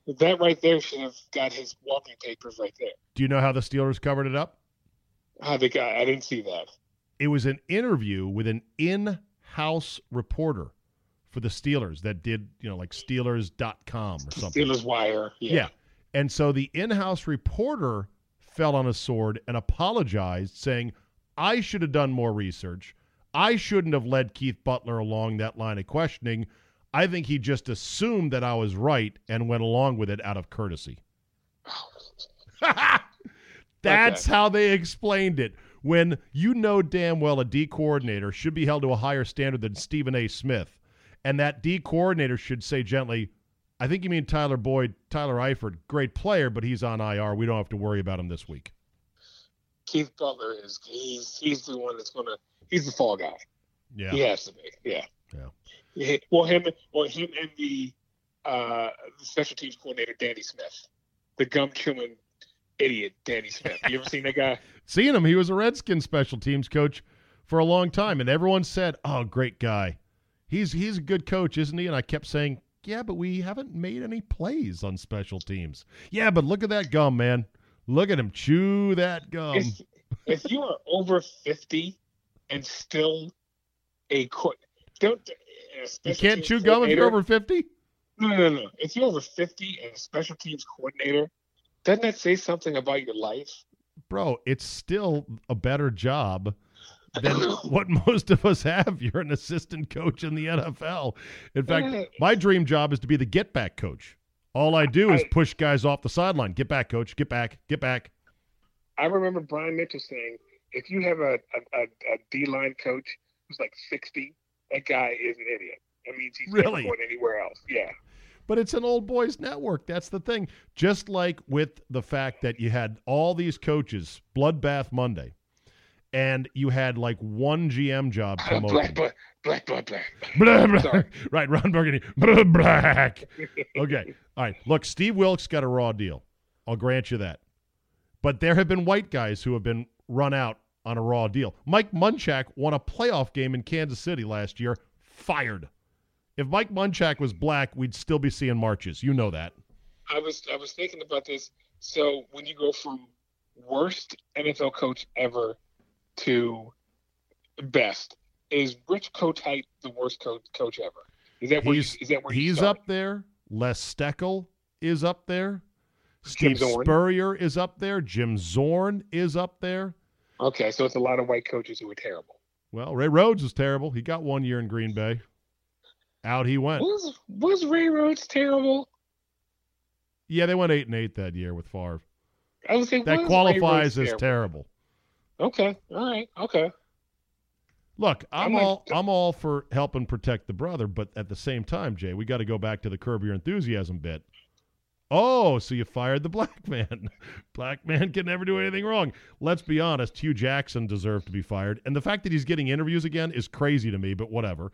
That right there should have got his walking papers right there. Do you know how the Steelers covered it up? How they got? I didn't see that. It was an interview with an in-house reporter for the Steelers that did, you know, like Steelers.com or something. Steelers wire. Yeah. Yeah. And so the in house reporter fell on a sword and apologized, saying, I should have done more research. I shouldn't have led Keith Butler along that line of questioning. I think he just assumed that I was right and went along with it out of courtesy. <laughs> That's how they explained it. When you know damn well a D coordinator should be held to a higher standard than Stephen A. Smith, and that D coordinator should say gently, I think you mean Tyler Boyd, Tyler Eifert, great player, but he's on IR. We don't have to worry about him this week. Keith Butler is he's he's the one that's gonna he's the fall guy. Yeah. He has to be. Yeah. Yeah. Yeah, Well, him, well, him and the, uh, the special teams coordinator, Danny Smith, the gum chewing idiot, Danny Smith. You ever seen that guy? <laughs> Seeing him, he was a Redskins special teams coach for a long time, and everyone said, "Oh, great guy. He's he's a good coach, isn't he?" And I kept saying, "Yeah, but we haven't made any plays on special teams." Yeah, but look at that gum, man. Look at him chew that gum. If, if you are over 50 and still a co- don't You can't chew gum if you're over fifty. No, no, no. If you're over 50 and a special teams coordinator, doesn't that say something about your life? Bro, it's still a better job than <laughs> what most of us have. You're an assistant coach in the NFL. In fact, my dream job is to be the get back coach. All I do is push guys off the sideline. Get back, coach. Get back. Get back. I remember Brian Mitchell saying, if you have a, a, a, D line coach who's like 60, that guy is an idiot. That means he's Really? never going anywhere else. Yeah. But it's an old boys network. That's the thing. Just like with the fact that you had all these coaches, Bloodbath Monday, and you had like one GM job open. <laughs> black, black, black, black, black. Blah, blah. Sorry. <laughs> Right, Ron Burgundy. Blah, black. <laughs> Okay. All right. Look, Steve Wilks got a raw deal. I'll grant you that. But there have been white guys who have been run out on a raw deal. Mike Munchak won a playoff game in Kansas City last year, fired. If Mike Munchak was black, we'd still be seeing marches. You know that. I was I was thinking about this. So when you go from worst NFL coach ever to best, is Rich Kotite the worst coach coach ever? Is that where He's, you, is that where he's up there. Les Steckel is up there. Steve Spurrier is up there. Jim Zorn is up there. Okay, so it's a lot of white coaches who are terrible. Well, Ray Rhodes was terrible. He got one year in Green Bay. Out he went. Was was Ray Rhodes terrible? Yeah, they went eight and eight that year with Favre. I was saying That qualifies as terrible. Okay, all right, okay. Look, I'm I'm like- all I'm all for helping protect the brother, but at the same time, Jay, we got to go back to the curb your enthusiasm bit. Oh, so you fired the black man. <laughs> black man can never do anything wrong. Let's be honest, Hue Jackson deserved to be fired, and the fact that he's getting interviews again is crazy to me. But whatever.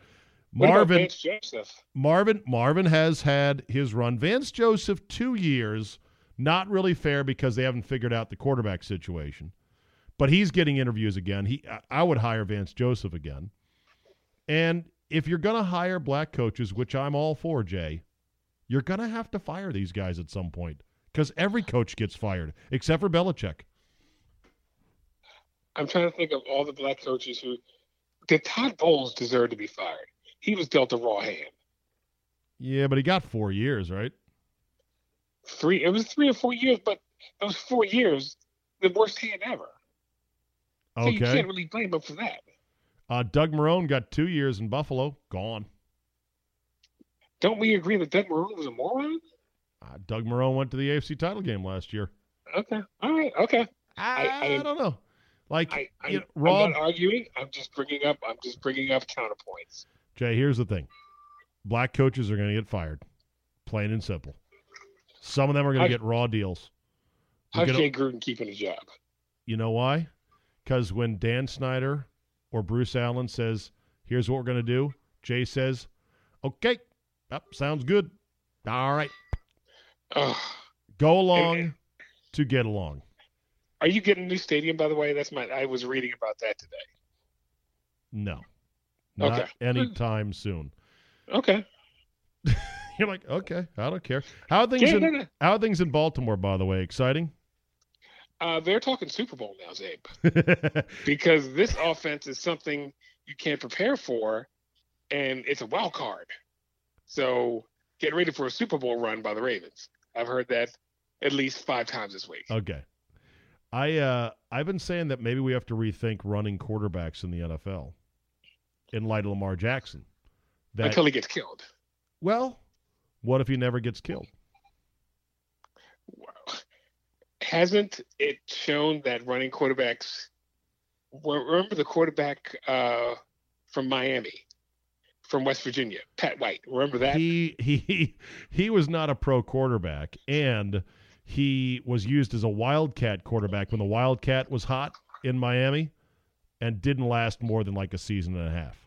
What Marvin Vance Joseph? Marvin Marvin has had his run. Vance Joseph two years, not really fair because they haven't figured out the quarterback situation. But he's getting interviews again. He I- would hire Vance Joseph again. And if you're gonna hire black coaches, which I'm all for, Jay, you're gonna have to fire these guys at some point. Because every coach gets fired, except for Belichick. I'm trying to think of all the black coaches who did Todd Bowles deserve to be fired? He was dealt a raw hand. Yeah, but he got four years, right? Three it was three or four years, but those four years, the worst hand ever. So you Okay. can't really blame him for that. Uh, Doug Marrone got two years in Buffalo, gone. Don't we agree that Doug Marrone was a moron? Uh, Doug Marrone went to the AFC title game last year. Okay. All right. Okay. I, I- don't know. Like I, I, you know, I'm not arguing. I'm just bringing up. I'm just bringing up counterpoints. Jay, here's the thing: black coaches are going to get fired, plain and simple. Some of them are going to get raw deals. How's Jay Gruden keeping his job? you know why? Because when Dan Snyder or Bruce Allen says, "Here's what we're going to do," Jay says, "Okay, yep, sounds good. All right, Ugh. go along to get along." Are you getting a new stadium? By the way, that's my. I was reading about that today. No, not Okay. anytime soon. Okay. <laughs> You're like, okay, I don't care. How are things Yeah, in no, no. How are things in Baltimore, by the way? Exciting. Uh, they're talking Super Bowl now, Zabe, <laughs> because this offense is something you can't prepare for, and it's a wild card. So get ready for a Super Bowl run by the Ravens. I've heard that at least five times this week. Okay. I uh I've been saying that maybe we have to rethink running quarterbacks in the NFL in light of Lamar Jackson. That Until he gets killed. well, what if he never gets killed? Hasn't it shown that running quarterbacks? Remember the quarterback uh, from Miami, from West Virginia, Pat White. Remember that? He he <laughs> he was not a pro quarterback, and he was used as a wildcat quarterback when the wildcat was hot in Miami, and didn't last more than like a season and a half.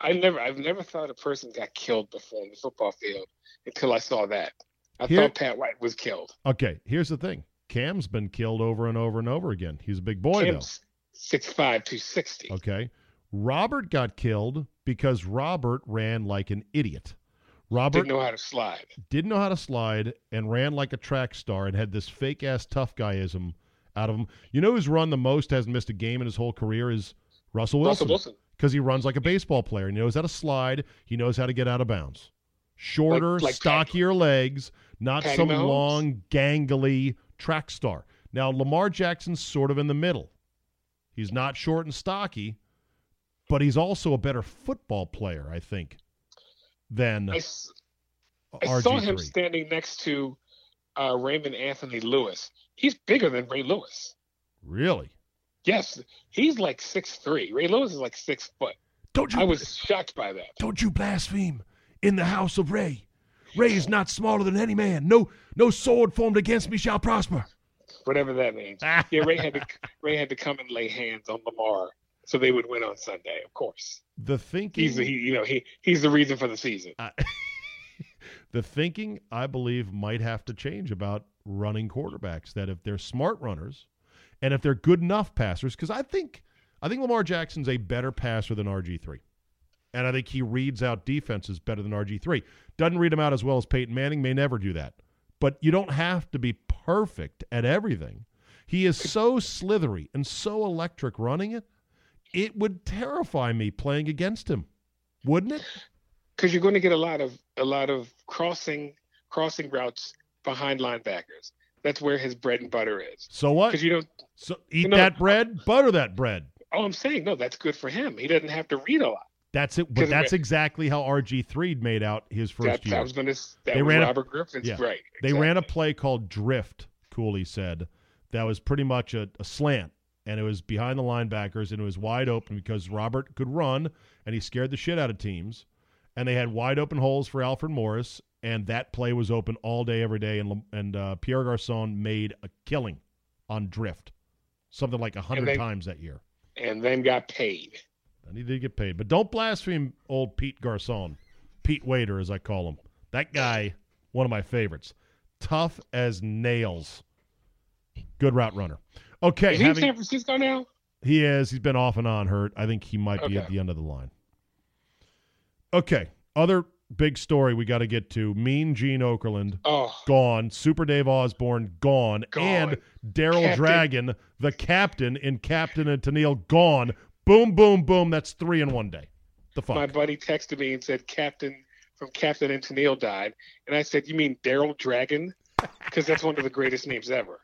I never, I've never thought a person got killed before in the football field until I saw that. I Here- thought Pat White was killed. Okay, here's the thing: Cam's been killed over and over and over again. He's a big boy Cam's 6'5", 260. Okay, Robert got killed because Robert ran like an idiot. Robert Didn't know how to slide. didn't know how to slide and ran like a track star and had this fake ass tough guyism out of him. You know who's run the most, hasn't missed a game in his whole career is Russell Russell Wilson. Wilson. Because he runs like a baseball player. He knows how to slide. He knows how to get out of bounds. Shorter, Like- like stockier legs, not Patty some Mahomes? long, gangly track star. Now, Lamar Jackson's sort of in the middle. He's not short and stocky, but he's also a better football player, I think, than I, s- I RG3. saw him standing next to uh, Raymond Anthony Lewis. He's bigger than Ray Lewis. Really? Yes, he's like six three. Ray Lewis is like six foot. Don't you? I was shocked by that. Don't you blaspheme in the house of Ray. Ray is not smaller than any man. No no sword formed against me shall prosper. Whatever that means. <laughs> yeah, Ray had to Ray had to come and lay hands on Lamar so they would win on Sunday. Of course, The thinking he's the, he you know he he's the reason for the season. <laughs> the thinking I believe might have to change about running quarterbacks that if they're smart runners and if they're good enough passers cuz I think I think Lamar Jackson's a better passer than RG3. And I think he reads out defenses better than RG3. Doesn't read them out as well as Peyton Manning, may never do that. But you don't have to be perfect at everything. He is so slithery and so electric running it. It would terrify me playing against him, wouldn't it? because you're going to get a lot of a lot of crossing crossing routes behind linebackers. That's where his bread and butter is. So what? Because you don't. So eat know- that bread, butter that bread. Oh, I'm saying no. That's good for him. He doesn't have to read a lot. That's it. That's exactly how RG3 made out his first That, year. that was going to. They ran a- Robert Griffin's Yeah. right. They ran a play called drift, Cooley said, that was pretty much a, a slant. And it was behind the linebackers, and it was wide open because Robert could run, and he scared the shit out of teams. And they had wide open holes for Alfred Morris, and that play was open all day, every day. And and uh, Pierre Garcon made a killing on drift, something like a hundred times that year. and then got paid. And he did get paid. But don't blaspheme old Pete Garcon. Pete Waiter, as I call him. That guy, one of my favorites. Tough as nails. Good route runner. Okay, Is he in having, San Francisco now? he is. He's been off and on hurt. I think he might be at the end of the line. Okay, other big story we got to get to. Mean Gene Okerlund Oh, gone. Super Dave Osborne gone. And Daryl Dragon, the captain in Captain and Tennille, gone. Boom, boom, boom. That's three in one day. The fuck. my buddy texted me and said Captain from Captain and Tennille died, and I said, "You mean Daryl Dragon?" <laughs> Because that's one of the greatest names ever.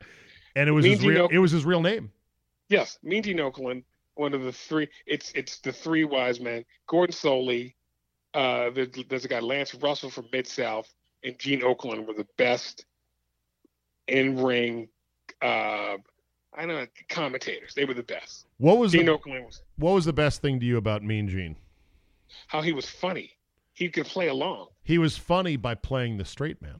and it was Mean his real. It was his real name. Yes, Mean Gene Okerlund, one of the three. It's it's the three wise men. Gordon Solie, uh, there, there's a guy Lance Russell from Mid South, and Gene Okerlund were the best in ring. Uh, I know commentators. They were the best. What was Gene the, was What was the best thing to you about Mean Gene? how he was funny. He could play along. He was funny by playing the straight man.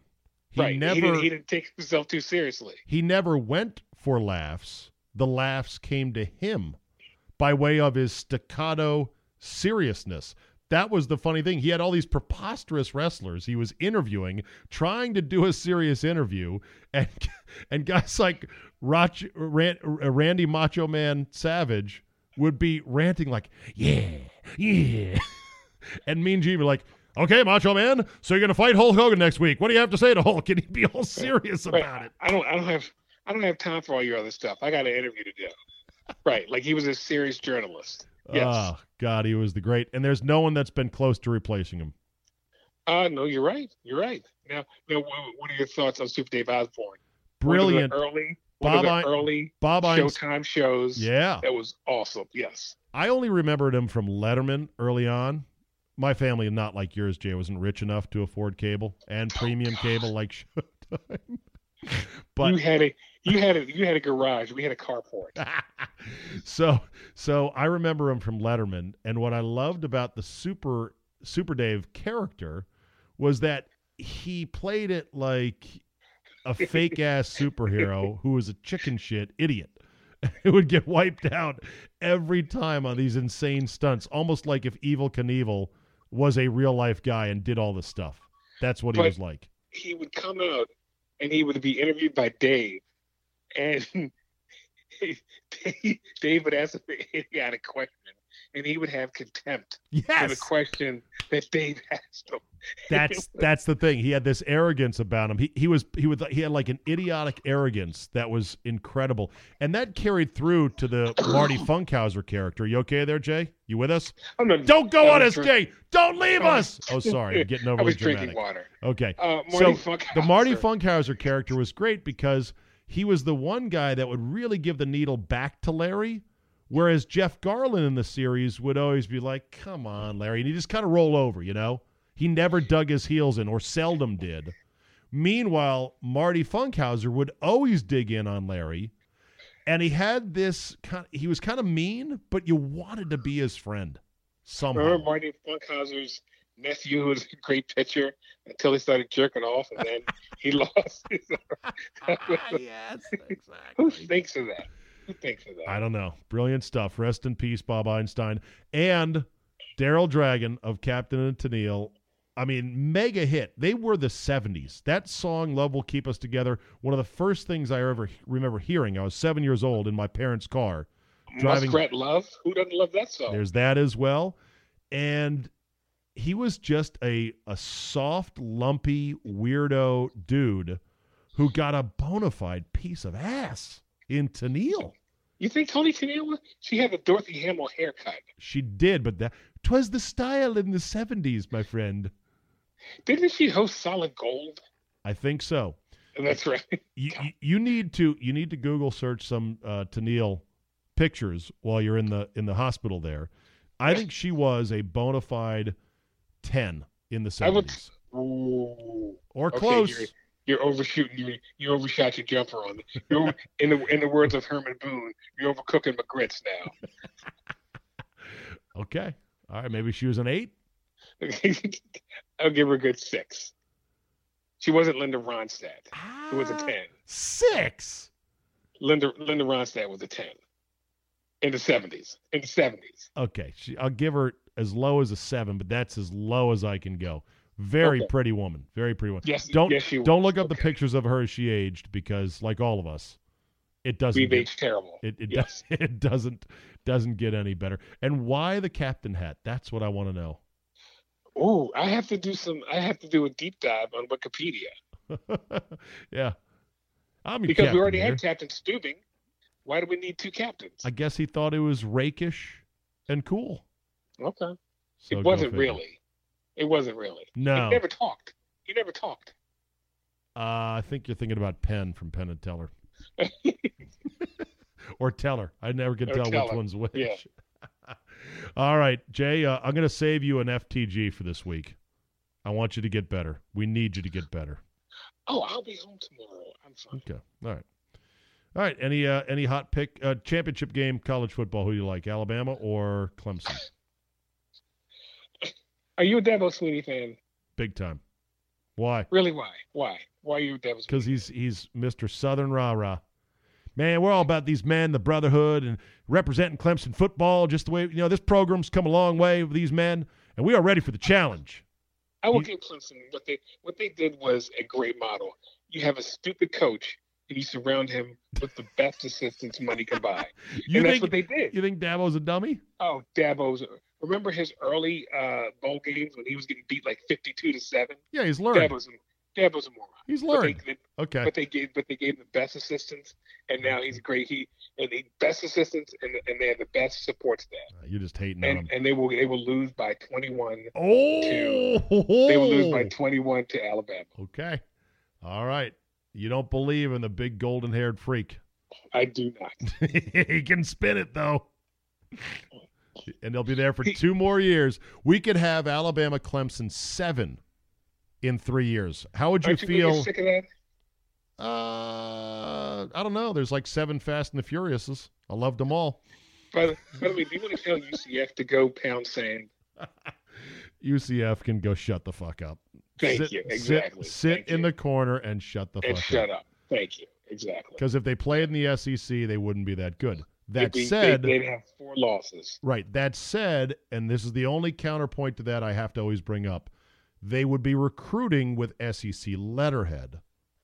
He right. never he, didn't, he didn't take himself too seriously. he never went for laughs. The laughs came to him by way of his staccato seriousness. That was the funny thing. He had all these preposterous wrestlers he was interviewing, trying to do a serious interview, and <laughs> and guys like Roch, Ran, uh, Randy Macho Man Savage would be ranting like, "Yeah, yeah," <laughs> and Mean Gene would like, "Okay, Macho Man, so you're gonna fight Hulk Hogan next week. What do you have to say to Hulk?" And he'd be all serious Right. about it. I don't. I don't have. I don't have time for all your other stuff. I got an interview to do. right. Like he was a serious journalist. Yes. Oh God, he was the great, and there's no one that's been close to replacing him. Uh, no, you're right. You're right. Now, now, what are your thoughts on Super Dave Osborne? Brilliant. One early, one Bob of the Ein- early Bob Showtime shows. Yeah. that was awesome. Yes. I only remembered him from Letterman early on. My family, not like yours, Jay, wasn't rich enough to afford cable and premium cable like <laughs> Showtime. but you had a You had a you had a garage. We had a carport. <laughs> so so I remember him from Letterman, and what I loved about the Super Super Dave character was that he played it like a fake <laughs> ass superhero who was a chicken shit idiot. <laughs> It would get wiped out every time on these insane stunts, almost like if Evel Knievel was a real life guy and did all this stuff. That's what he was like. He would come out and he would be interviewed by Dave, and Dave, would ask him an idiotic question, and he would have contempt for the question that Dave asked him. <laughs> That's that's the thing. He had this arrogance about him. He he was he would he had like an idiotic arrogance that was incredible, and that carried through to the <coughs> Marty Funkhouser character. You okay there, Jay? You with us? I'm not- Don't go I on us, drink- Jay. Don't leave I us. Oh, sorry, I'm getting <laughs> I overly was dramatic. drinking water. Okay. Uh, so Marty the Marty Funkhouser. Funkhouser character was great because he was the one guy that would really give the needle back to Larry, whereas Jeff Garlin in the series would always be like, "Come on, Larry," and he just kind of roll over, you know. He never dug his heels in, or seldom did. Meanwhile, Marty Funkhouser would always dig in on Larry, and he had this kind. He was kind of mean, but you wanted to be his friend somehow. Remember Marty Funkhouser's nephew who was a great pitcher until he started jerking off, and then he <laughs> lost. His... <laughs> yes, Who thinks of that? Who thinks of that? I don't know. Brilliant stuff. Rest in peace, Bob Einstein. And Daryl Dragon of Captain and Tennille. I mean, mega hit. They were the 70s. That song, Love Will Keep Us Together, one of the first things I ever remember hearing. I was seven years old in my parents' car. Driving, Muskrat Love. Who doesn't love that song? there's that as well. And he was just a, a soft, lumpy, weirdo dude who got a bona fide piece of ass in Tennille. You think Toni Tennille? She had the Dorothy Hamill haircut. She did, but that twas the style in the seventies, my friend. Didn't she host Solid Gold? I think so. That's right. <laughs> You, you, you need to you need to Google search some uh, Tennille pictures while you're in the in the hospital there. I think she was a bona fide ten in the seventies, or Okay, close. You're, overshooting. You you overshot your jumper on. You're <laughs> in the in the words of Herman Boone, you're overcooking my grits now. <laughs> Okay, all right. Maybe she was an eight. <laughs> I'll give her a good six. She wasn't Linda Ronstadt, It was a Ah. ten. Six. Linda Linda Ronstadt was a ten in the seventies. In the seventies. Okay, she, I'll give her as low as a seven, but that's as low as I can go. Very Okay. pretty woman. Very pretty woman. Yes, don't yes, she don't look up the pictures of her as she aged because, like all of us, it doesn't. We've get- aged terrible. It it, Yes. does, <laughs> it doesn't doesn't get any better. And why the captain hat? That's what I want to know. Oh, I have to do some. I have to do a deep dive on Wikipedia <laughs> yeah, I'm because we already here. had Captain Stubing. Why do we need two captains? I guess he thought it was rakish and cool. Okay. So it wasn't really. It wasn't really. No. He never talked. He never talked. Uh, I think you're thinking about Penn from Penn and Teller. <laughs> or Teller. I never can Or tell which one's which. Yeah. <laughs> All right, Jay, uh, I'm going to save you an FTG for this week. I want you to get better. We need you to get better. Oh, I'll be home tomorrow. I'm fine. Okay. All right. All right. Any uh, any hot pick uh, championship game college football? Who do you like, Alabama or Clemson? Are you a Dabo Swinney fan? Big time. Why? Really? Why? Why? Why are you a Dabo Because he's he's Mr. Southern rah rah. Man, we're all about these men, the brotherhood, and representing Clemson football. Just the way you know this program's come a long way with these men, and we are ready for the challenge. I will give Clemson what they what they did was a great model. You have a stupid coach and you surround him with the best assistants money can buy. <laughs> You and that's think what they did. You think Dabo's a dummy? Oh, Dabo's remember his early uh, bowl games when he was getting beat like fifty two to seven? Yeah, he's learned. Dabo's a, Dabo's a moron. He's But they- learned. they- Okay. But they gave but they gave him the best assistants and now he's great. He and the best assistants and, and they have the best support staff. You're just hating on And him. and they will they will lose by twenty one Oh, they will lose by twenty one to Alabama. Okay. All right. You don't believe in the big golden haired freak. I do not. <laughs> he can spin it though. And they'll be there for two more years. We could have Alabama Clemson seven in three years. How would you feel? sick of that? Uh, I don't know. There's like seven Fast and the Furiouses. I loved them all. By the, by the way, do you want to tell UCF to go pound sand? <laughs> UCF can go shut the fuck up. Thank sit, you. sit- Exactly. Sit, Thank in you. the corner and shut the And fuck shut up. up. Thank you. Exactly. Because if they played in the SEC, they wouldn't be that good. That said, they'd, they'd have four losses. Right. That said, and this is the only counterpoint to that I have to always bring up, they would be recruiting with SEC letterhead,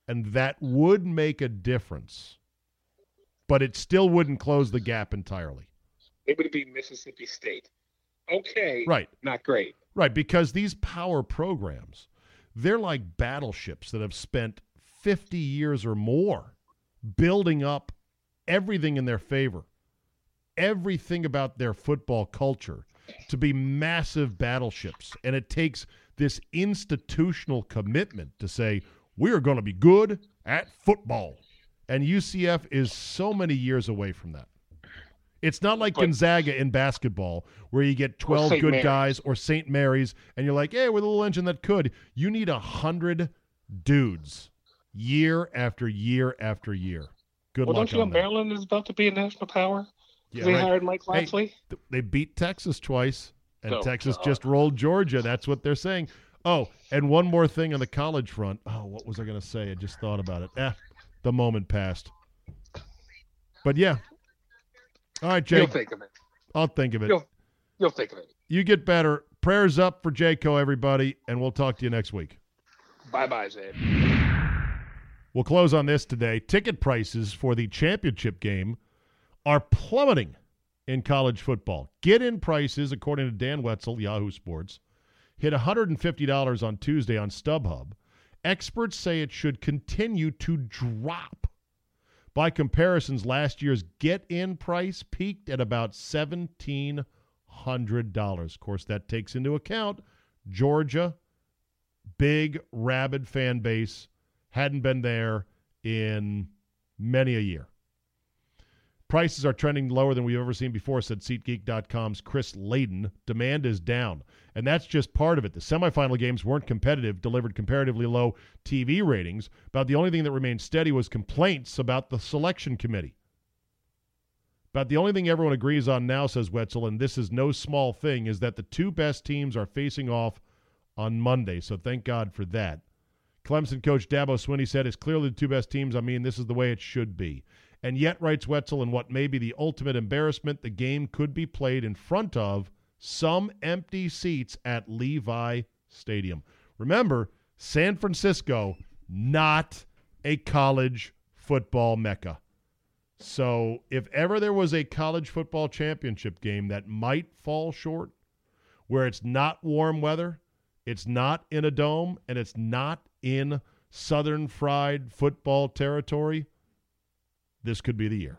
and that would make a difference. But it still wouldn't close the gap entirely. It would be Mississippi State. Okay. Right. Not great. Right, because these power programs, they're like battleships that have spent 50 years or more building up everything in their favor, everything about their football culture to be massive battleships. And it takes this institutional commitment to say, we are going to be good at football. And UCF is so many years away from that. It's not like Gonzaga in basketball where you get 12 good Mary's. guys or St. Mary's and you're like, hey, we're the little engine that could. You need a hundred dudes year after year after year. Good well, luck don't you know that. Maryland is about to be a national power? 'Cause Yeah, they right. hired Mike Hey, th- they beat Texas twice, and Oh, Texas God. just rolled Georgia. That's what they're saying. Oh, and one more thing on the college front. Oh, what was I going to say? I just thought about it. Eh, the moment passed. But yeah. All right, You'll Jake. think of it. I'll think of it. You'll, you'll think of it. You get better. Prayers up for Jayco, everybody, and we'll talk to you next week. Bye bye, Zed. We'll close on this today. Ticket prices for the championship game are plummeting in college football. Get in prices, according to Dan Wetzel, Yahoo Sports, hit $150 on Tuesday on StubHub. Experts say it should continue to drop. By comparisons, last year's get in price peaked at about $1,700. Of course, that takes into account Georgia, big, rabid fan base, hadn't been there in many a year. Prices are trending lower than we've ever seen before, said SeatGeek.com's Chris Leyden. Demand is down. And that's just part of it. The semifinal games weren't competitive, delivered comparatively low TV ratings. About the only thing that remained steady was complaints about the selection committee. About the only thing everyone agrees on now, says Wetzel, and this is no small thing, is that the two best teams are facing off on Monday. So thank God for that. Clemson coach Dabo Swinney said, it's clearly the two best teams. I mean, this is the way it should be. And yet, writes Wetzel, in what may be the ultimate embarrassment, the game could be played in front of some empty seats at Levi Stadium. Remember, San Francisco, not a college football mecca. So, if ever there was a college football championship game that might fall short, where it's not warm weather, it's not in a dome, and it's not in southern fried football territory, this could be the year.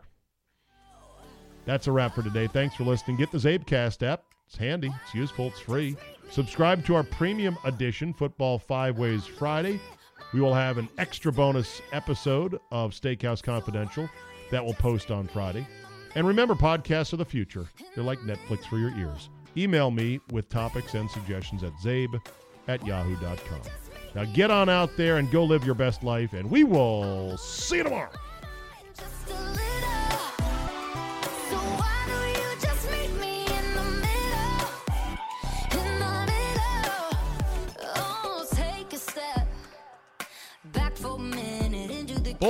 That's a wrap for today. Thanks for listening. Get the Zabecast app. It's handy, it's useful, it's free. Subscribe to our premium edition, Football Five Ways Friday. We will have an extra bonus episode of Steakhouse Confidential that will post on Friday. And remember, podcasts are the future. They're like Netflix for your ears. Email me with topics and suggestions at zabe at yahoo.com. Now get on out there and go live your best life, and we will see you tomorrow.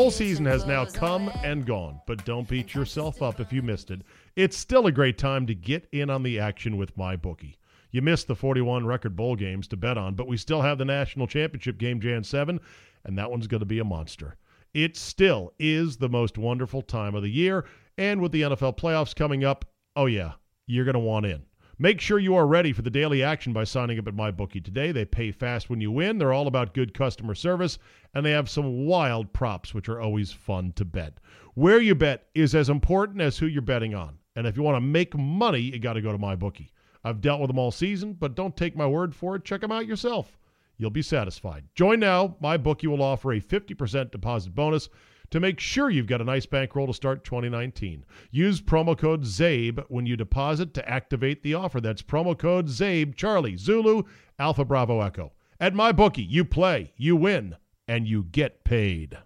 Bowl season has now come and gone, but don't beat yourself up if you missed it. It's still a great time to get in on the action with my bookie. You missed the 41 record bowl games to bet on, but we still have the national championship game Jan 7, and that one's going to be a monster. It still is the most wonderful time of the year, and with the NFL playoffs coming up, oh yeah, you're going to want in. Make sure you are ready for the daily action by signing up at MyBookie today. They pay fast when you win. They're all about good customer service, and they have some wild props, which are always fun to bet. Where you bet is as important as who you're betting on. And if you want to make money, you got to go to MyBookie. I've dealt with them all season, but don't take my word for it. Check them out yourself. You'll be satisfied. Join now. MyBookie will offer a 50% deposit bonus to make sure you've got a nice bankroll to start 2019. Use promo code ZABE when you deposit to activate the offer. That's promo code ZABE, Charlie, Zulu, Alpha Bravo Echo. At my bookie, you play, you win, and you get paid.